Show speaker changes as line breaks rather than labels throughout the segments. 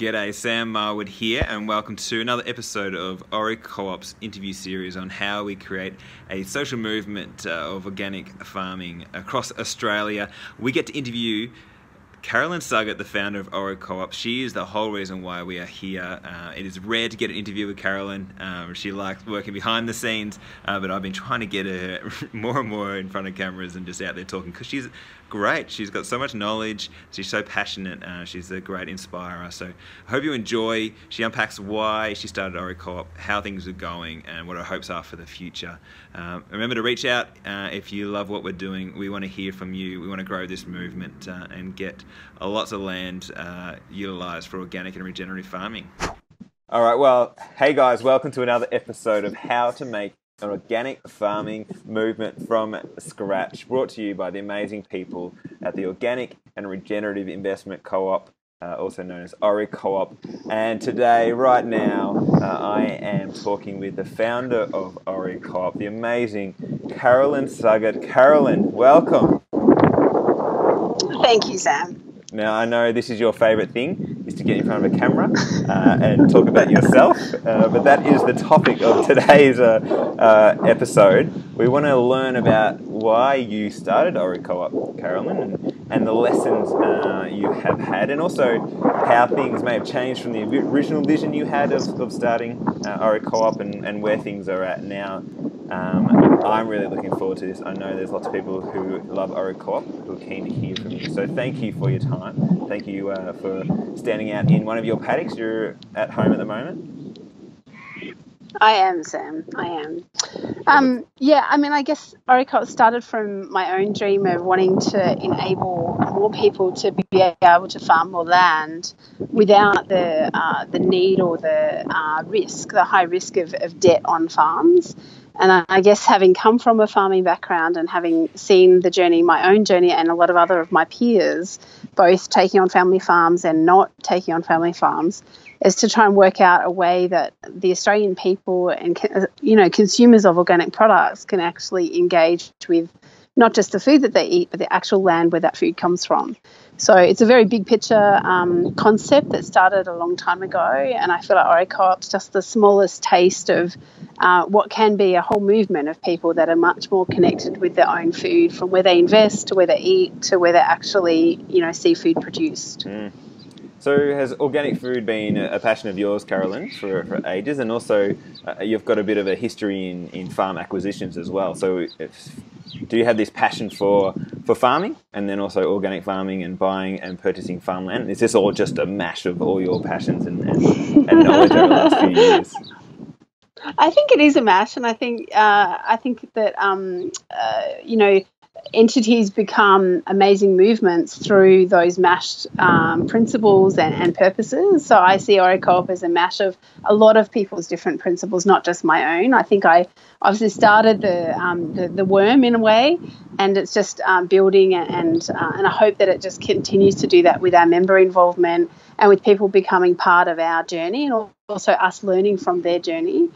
G'day, Sam Marwood here, and welcome to another episode of Ori Co-op's interview series on how we create a social movement uh, of organic farming across Australia. We get to interview Carolyn Suggate, the founder of Ori Co-op, she is the whole reason why we are here. Uh, it is rare to get an interview with Carolyn. Um, she likes working behind the scenes, uh, but I've been trying to get her more and more in front of cameras and just out there talking because she's great. She's got so much knowledge. She's so passionate. Uh, she's a great inspirer. So I hope you enjoy. She unpacks why she started Ori Co-op, how things are going, and what her hopes are for the future. Um, remember to reach out uh, if you love what we're doing. We want to hear from you. We want to grow this movement uh, and get lots of land uh, utilised for organic and regenerative farming. All right, well, hey guys, welcome to another episode of How to Make an Organic Farming Movement from Scratch, brought to you by the amazing people at the Organic and Regenerative Investment Co op. Uh, also known as Ori Co-op. And today, right now, uh, I am talking with the founder of Ori Co-op, the amazing Carolyn Suggate. Carolyn, welcome.
Thank you, Sam.
Now, I know this is your favourite thing, is to get in front of a camera uh, and talk about yourself, uh, but that is the topic of today's uh, uh episode. We want to learn about why you started Ori Co-op, Carolyn, and, and the lessons uh, you have had, and also how things may have changed from the original vision you had of, of starting uh, Ori Co-op and, and where things are at now um, I'm really looking forward to this. I know there's lots of people who love Ori Co-op who are keen to hear from you. So thank you for your time. Thank you uh, for standing out in one of your paddocks. You're at home at the moment.
I am, Sam. I am. Um, yeah, I mean, I guess Ori Co-op started from my own dream of wanting to enable more people to be able to farm more land without the uh, the need or the uh, risk, the high risk of, of debt on farms. And I guess having come from a farming background and having seen the journey, my own journey, and a lot of other of my peers, both taking on family farms and not taking on family farms, is to try and work out a way that the Australian people and uh, you know consumers of organic products can actually engage with not just the food that they eat, but the actual land where that food comes from. So it's a very big picture um, concept that started a long time ago, and I feel like Ori Co-op's just the smallest taste of uh, what can be a whole movement of people that are much more connected with their own food, from where they invest to where they eat to where they actually, you know, see food produced.
Mm. So, has organic food been a passion of yours, Carolyn, for, for ages? And also, uh, you've got a bit of a history in, in farm acquisitions as well. So, do you have this passion for, for farming and then also organic farming and buying and purchasing farmland? Is this all just a mash of all your passions and, and, and knowledge over the last few years?
I think it is a mash, and I think uh, I think that um, uh, you know entities become amazing movements through those mashed um, principles and, and, purposes. So I see Ori Co-op as a mash of a lot of people's different principles, not just my own. I think I obviously started the um, the, the, worm in a way, and it's just um, building and uh, and I hope that it just continues to do that with our member involvement and with people becoming part of our journey and also us learning from their journey.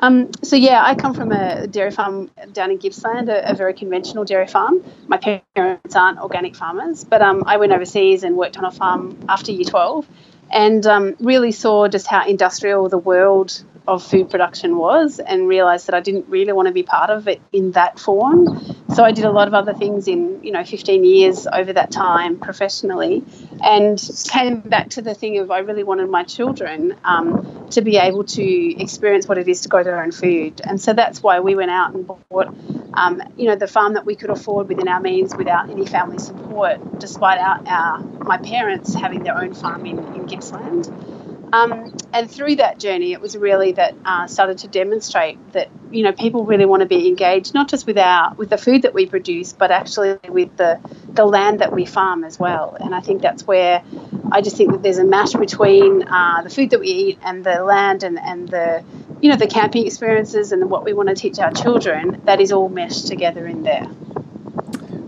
Um, so yeah, I come from a dairy farm down in Gippsland, a, a, very conventional dairy farm. My parents aren't organic farmers, but um, I went overseas and worked on a farm after year 12 and um, really saw just how industrial the world of food production was and realized that I didn't really want to be part of it in that form. So I did a lot of other things in, you know, 15 years over that time professionally and came back to the thing of I really wanted my children um, to be able to experience what it is to grow their own food. And so that's why we went out and bought, um, you know, the farm that we could afford within our means without any family support, despite our, our my parents having their own farm in, in Gippsland. Um, and through that journey, it was really that uh, started to demonstrate that you know people really want to be engaged, not just with our with the food that we produce, but actually with the the land that we farm as well. And I think that's where I just think that there's a mash between uh, the food that we eat and the land and and the you know the camping experiences and what we want to teach our children. That is all meshed together in there.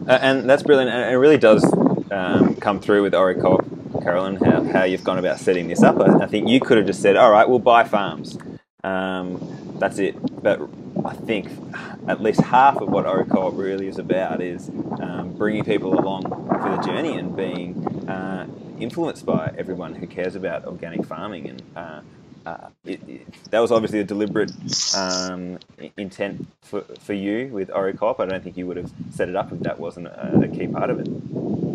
Uh, and that's brilliant, and it really does um, come through with Ori Co-op Carolyn, how, how you've gone about setting this up. I, I think you could have just said, all right, we'll buy farms. Um, that's it. But I think at least half of what OriCo-op really is about is um, bringing people along for the journey and being uh, influenced by everyone who cares about organic farming. And uh, uh, it, it, that was obviously a deliberate um, intent for, for you with OriCo-op. I don't think you would have set it up if that wasn't a, a key part of it.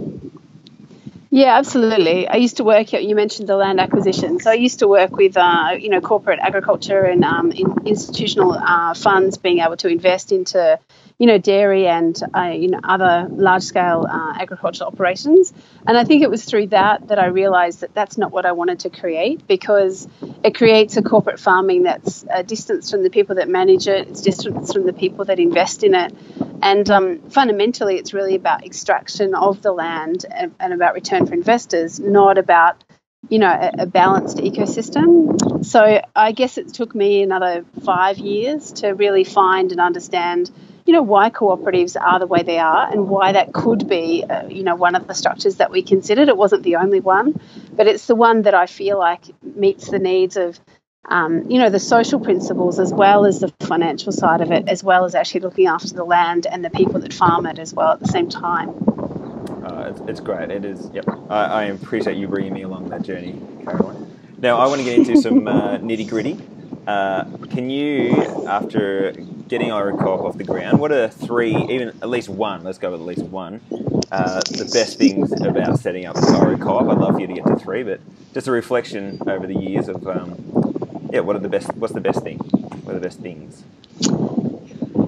Yeah, absolutely. I used to work. You mentioned the land acquisition, so I used to work with uh, you know corporate agriculture and um, in institutional uh, funds being able to invest into you know, dairy and uh, you know other large-scale uh, agricultural operations. And I think it was through that that I realised that that's not what I wanted to create because it creates a corporate farming that's a distance from the people that manage it, it's distance from the people that invest in it, and um, fundamentally, it's really about extraction of the land and, and about return for investors, not about you know, a, a, balanced ecosystem. So I guess it took me another five years to really find and understand you know, why cooperatives are the way they are and why that could be, uh, you know, one of the structures that we considered. It wasn't the only one, but it's the one that I feel like meets the needs of, um, you know, the social principles as well as the financial side of it, as well as actually looking after the land and the people that farm it as well at the same time.
Uh, it's, great. It is. Yep. I, I, appreciate you bringing me along that journey, Caroline. Now I want to get into some uh, nitty gritty. Uh, can you, after getting OriCo-op off the ground, what are three, even at least one, let's go with at least one, uh, the best things about setting up OriCo-op? I'd love for you to get to three, but just a reflection over the years of, um, yeah, what are the best, what's the best thing? What are the best things?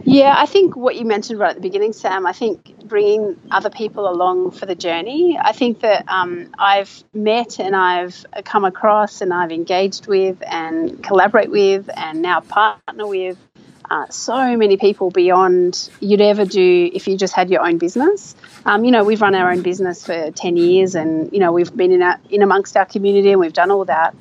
Yeah, I think what you mentioned right at the beginning, Sam, I think bringing other people along for the journey. I think that um, I've met and I've come across and I've engaged with and collaborate with and now partner with uh, so many people beyond you'd ever do if you just had your own business. Um, you know, we've run our own business for 10 years and, you know, we've been in, our, in amongst our community and we've done all that.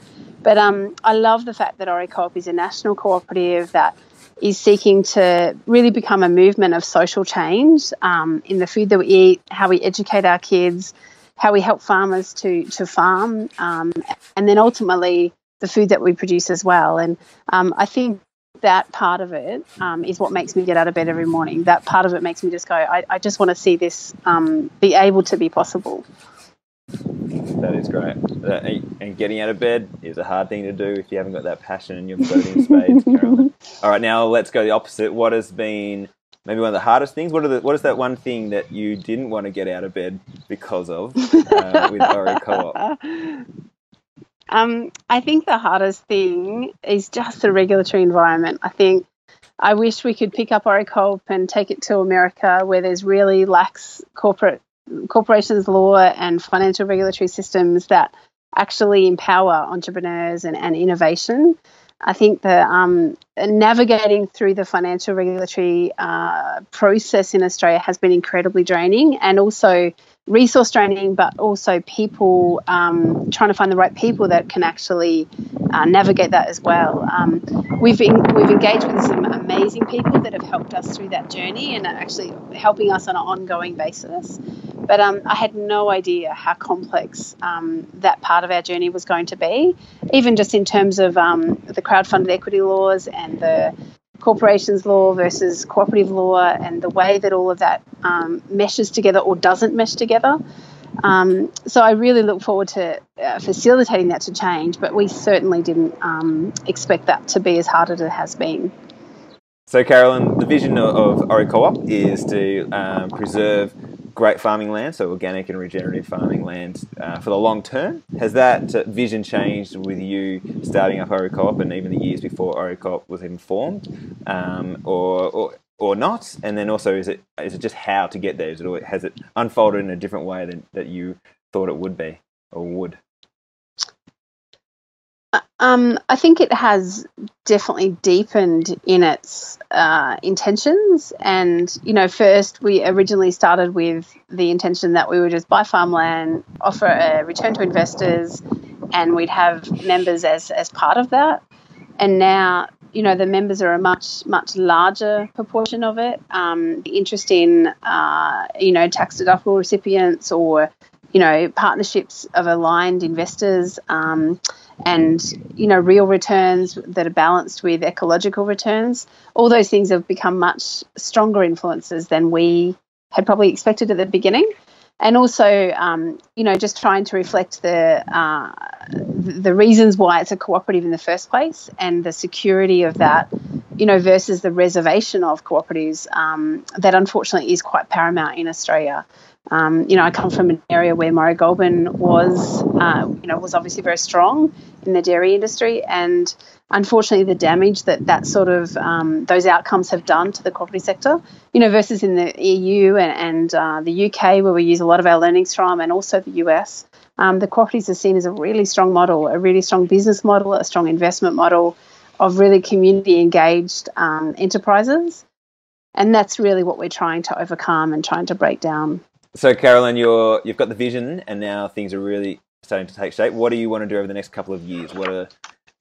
But um, I love the fact that OriCo-op is a national cooperative that is seeking to really become a movement of social change um, in the food that we eat, how we educate our kids, how we help farmers to, to farm, um, and then ultimately the food that we produce as well. And um, I think that part of it um, is what makes me get out of bed every morning. That part of it makes me just go, I, I just want to see this um, be able to be possible.
That is great. and getting out of bed is a hard thing to do if you haven't got that passion and you're voting spades, Carolyn. All right, now let's go the opposite. What has been maybe one of the hardest things? What are the, what is that one thing that you didn't want to get out of bed because of uh, with Ori Co-op?
Um, I think the hardest thing is just the regulatory environment. I think I wish we could pick up OriCo-op and take it to America where there's really lax corporate corporations law and financial regulatory systems that actually empower entrepreneurs and, and innovation. I think that um, navigating through the financial regulatory uh, process in Australia has been incredibly draining and also resource draining, but also people um, trying to find the right people that can actually uh, navigate that as well. Um, we've we've engaged with some amazing people that have helped us through that journey and are actually helping us on an ongoing basis. But um, I had no idea how complex um, that part of our journey was going to be, even just in terms of um, the crowd-funded equity laws and the corporations law versus cooperative law and the way that all of that um, meshes together or doesn't mesh together. Um, so I really look forward to uh, facilitating that to change, but we certainly didn't um, expect that to be as hard as it has been.
So, Carolyn, the vision of, of OriCo-op is to um, preserve great farming land, so organic and regenerative farming land uh, for the long term. Has that uh, vision changed with you starting up OriCo-op and even the years before OriCo-op was even formed, um, or, or or not? And then also, is it is it just how to get there? Is it has it unfolded in a different way than that you thought it would be or would?
Um, I think it has definitely deepened in its uh, intentions. And, you know, first we originally started with the intention that we would just buy farmland, offer a return to investors, and we'd have members as, as part of that. And now, you know, the members are a much, much larger proportion of it. Um, the interest in, uh, you know, tax deductible recipients or you know, partnerships of aligned investors um, and, you know, real returns that are balanced with ecological returns. All those things have become much stronger influences than we had probably expected at the beginning. And also, um, you know, just trying to reflect the uh, the reasons why it's a cooperative in the first place and the security of that, you know, versus the reservation of cooperatives um, that unfortunately is quite paramount in Australia. Um, you know, I come from an area where Murray Goulburn was, uh, you know, was obviously very strong in the dairy industry, and unfortunately, the damage that that sort of um, those outcomes have done to the cooperative sector, you know, versus in the EU and, and uh, the UK where we use a lot of our learnings from, and also the US, um, the cooperatives are seen as a really strong model, a really strong business model, a strong investment model of really community engaged um, enterprises. And that's really what we're trying to overcome and trying to break down.
So, Carolyn, you're you've got the vision, and now things are really starting to take shape. What do you want to do over the next couple of years? What are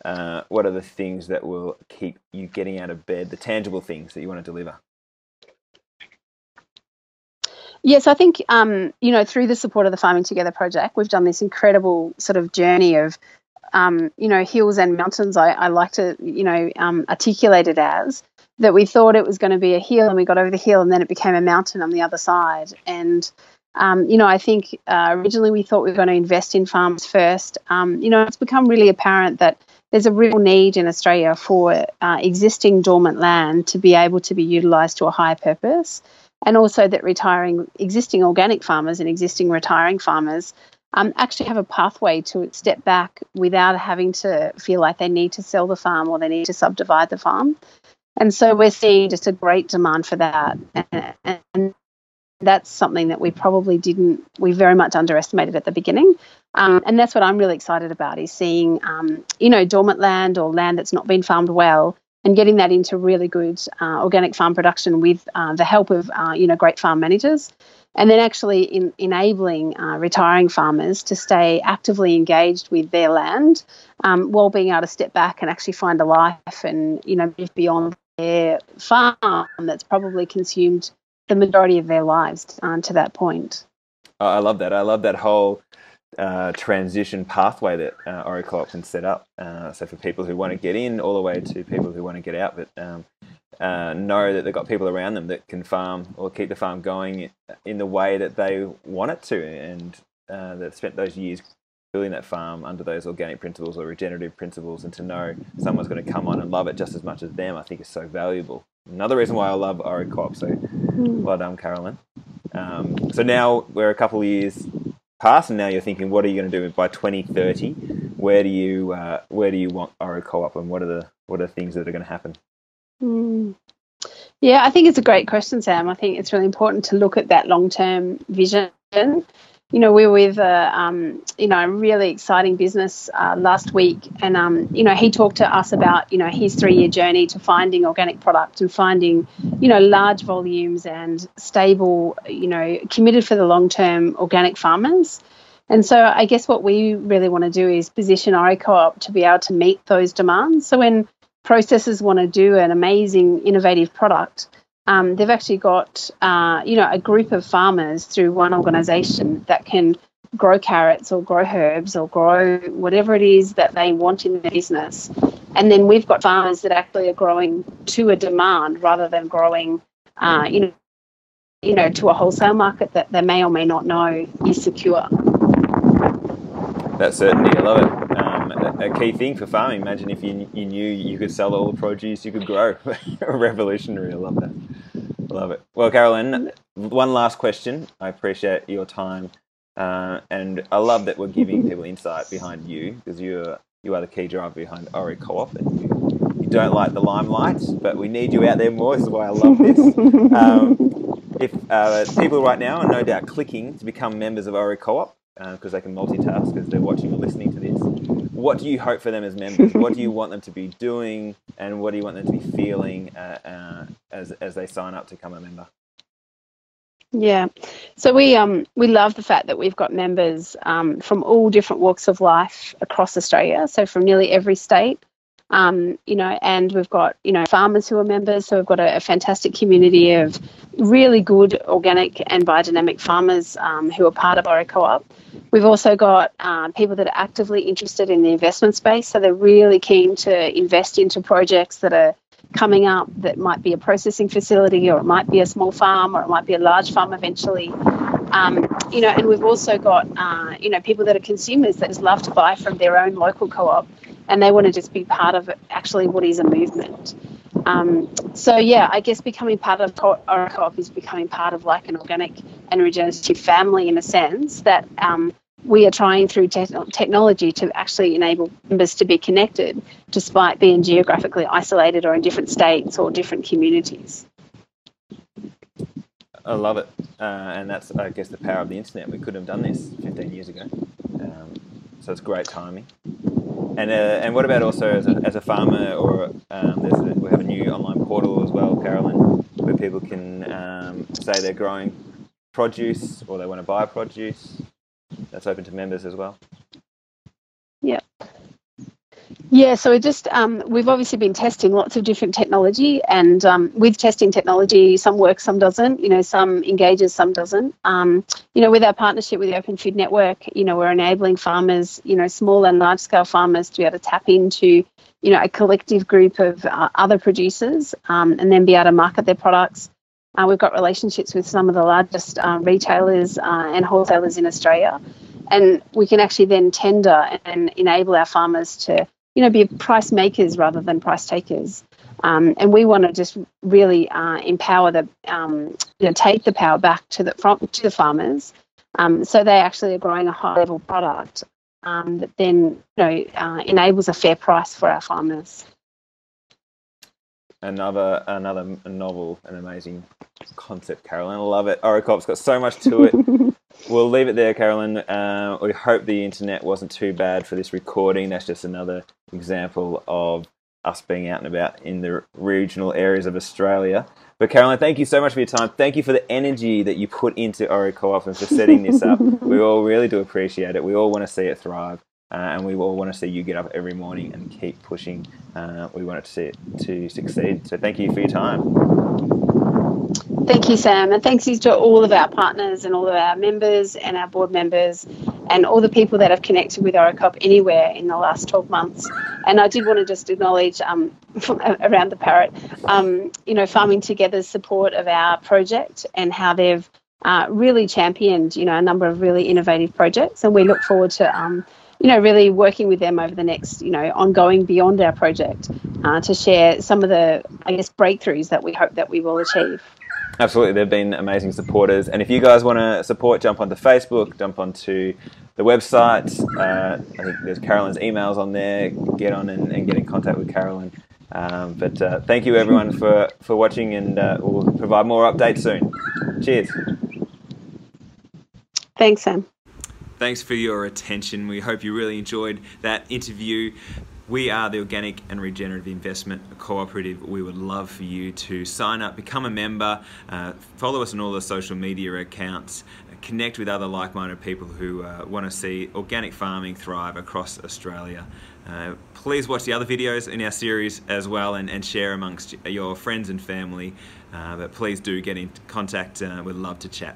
uh, what are the things that will keep you getting out of bed? The tangible things that you want to deliver.
Yes, I think um, you know through the support of the Farming Together project, we've done this incredible sort of journey of um, you know hills and mountains. I, I like to you know um, articulate it as that we thought it was going to be a hill and we got over the hill and then it became a mountain on the other side. And, um, you know, I think uh, originally we thought we were going to invest in farms first. Um, you know, it's become really apparent that there's a real need in Australia for uh, existing dormant land to be able to be utilised to a higher purpose. And also that retiring existing organic farmers and existing retiring farmers um, actually have a pathway to step back without having to feel like they need to sell the farm or they need to subdivide the farm. And so we're seeing just a great demand for that. And, and that's something that we probably didn't, we very much underestimated at the beginning. Um, and that's what I'm really excited about is seeing, um, you know, dormant land or land that's not been farmed well and getting that into really good uh, organic farm production with uh, the help of, uh, you know, great farm managers. And then actually in, enabling uh, retiring farmers to stay actively engaged with their land um, while being able to step back and actually find a life and, you know, move beyond their farm that's probably consumed the majority of their lives um, to that point.
Oh, I love that. I love that whole uh, transition pathway that uh, OriCo-op can set up. Uh, so for people who want to get in, all the way to people who want to get out, but um, uh, know that they've got people around them that can farm or keep the farm going in the way that they want it to, and uh, that spent those years building that farm under those organic principles or regenerative principles and to know someone's going to come on and love it just as much as them, I think is so valuable. Another reason why I love OriCo-op. So hmm. well done, Carolyn. Um, so now we're a couple of years past, and now you're thinking, what are you going to do by 2030? Where do you uh, where do you want OriCo-op, and what are the what are the things that are going to happen?
Mm. Yeah, I think it's a great question, Sam. I think it's really important to look at that long term vision you know, we were with a, um, you know, a really exciting business uh, last week, and um, you know, he talked to us about, you know, his three-year journey to finding organic product and finding, you know, large volumes and stable, you know, committed for the long-term organic farmers. And so, I guess what we really want to do is position OriCo-op to be able to meet those demands. So when processors want to do an amazing, innovative product, um, they've actually got uh, you know a group of farmers through one organisation that can grow carrots or grow herbs or grow whatever it is that they want in their business. And then we've got farmers that actually are growing to a demand rather than growing, uh, you know, you know, to a wholesale market that they may or may not know is secure.
That's certainly, I love it. A, a, key thing for farming. Imagine if you, you knew you could sell all the produce you could grow. Revolutionary. I love that. Love it. Well, Carolyn, one last question. I appreciate your time, uh, and I love that we're giving people insight behind you because you're you are the key driver behind Ori Co-op, and you, you don't like the limelight, but we need you out there more. This is why I love this. Um, if uh, people right now are no doubt clicking to become members of Ori Co-op because uh, they can multitask as they're watching or listening to this, what do you hope for them as members? what do you want them to be doing, and what do you want them to be feeling uh, uh, as as they sign up to become a member?
Yeah, so we um we love the fact that we've got members um, from all different walks of life across Australia. So from nearly every state, Um, you know, and we've got you know farmers who are members, so we've got a, a fantastic community of really good organic and biodynamic farmers um, who are part of Ori Co-op. We've also got um, people that are actively interested in the investment space, so they're really keen to invest into projects that are coming up that might be a processing facility or it might be a small farm or it might be a large farm eventually. Um, you know, and we've also got uh, you know people that are consumers that just love to buy from their own local co-op, and they want to just be part of actually what is a movement. Um, so yeah, I guess becoming part of co- co-op is becoming part of like an organic and regenerative family in a sense that um, we are trying through te- technology to actually enable members to be connected despite being geographically isolated or in different states or different communities.
I love it. Uh, and that's, I guess, the power of the internet. We couldn't have done this 15 years ago. Um, so it's great timing. And, uh, and what about also as a, as a farmer or um, a, we have a new online portal as well, Carolyn, where people can um, say they're growing produce or they want to buy produce that's open to members as well.
Yeah. Yeah, so we just um, we've obviously been testing lots of different technology, and um, with testing technology, some works, some doesn't. You know, some engages, some doesn't. Um, you know, with our partnership with the Open Food Network, you know, we're enabling farmers, you know, small and large scale farmers to be able to tap into, you know, a collective group of uh, other producers, um, and then be able to market their products uh, we've got relationships with some of the largest uh, retailers uh, and wholesalers in Australia, and we can actually then tender and enable our farmers to, you know, be price makers rather than price takers. Um, and we want to just really uh, empower the, um, you know, take the power back to the from, to the farmers, um, so they actually are growing a high level product um, that then, you know, uh, enables a fair price for our farmers
another another novel and amazing concept, Carolyn. I love it. Ori Co-op's got so much to it. we'll leave it there, Carolyn. Uh, we hope the internet wasn't too bad for this recording. That's just another example of us being out and about in the regional areas of Australia. But Carolyn, thank you so much for your time. Thank you for the energy that you put into Ori Co-op and for setting this up. we all really do appreciate it. We all want to see it thrive. Uh, and we all want to see you get up every morning and keep pushing. Uh, we want it to see it to succeed. So thank you for your time.
Thank you, Sam, and thanks to all of our partners and all of our members and our board members and all the people that have connected with Ori Co-op anywhere in the last 12 months. And I did want to just acknowledge um, around the parrot, um, you know, Farming Together's support of our project and how they've uh, really championed, you know, a number of really innovative projects. And we look forward to um, you know, really working with them over the next, you know, ongoing beyond our project uh, to share some of the, I guess, breakthroughs that we hope that we will achieve.
Absolutely, they've been amazing supporters. And if you guys want to support, jump onto Facebook, jump onto the website. Uh, I think there's Carolyn's emails on there. Get on and, and get in contact with Carolyn. Um, but uh, thank you everyone for, for watching, and uh, we'll provide more updates soon. Cheers.
Thanks, Sam.
Thanks for your attention. We hope you really enjoyed that interview. We are the Organic and Regenerative Investment Cooperative. We would love for you to sign up, become a member, uh, follow us on all the social media accounts, connect with other like minded people who uh, want to see organic farming thrive across Australia. Uh, please watch the other videos in our series as well and, and share amongst your friends and family. Uh, but please do get in contact. Uh, we'd love to chat.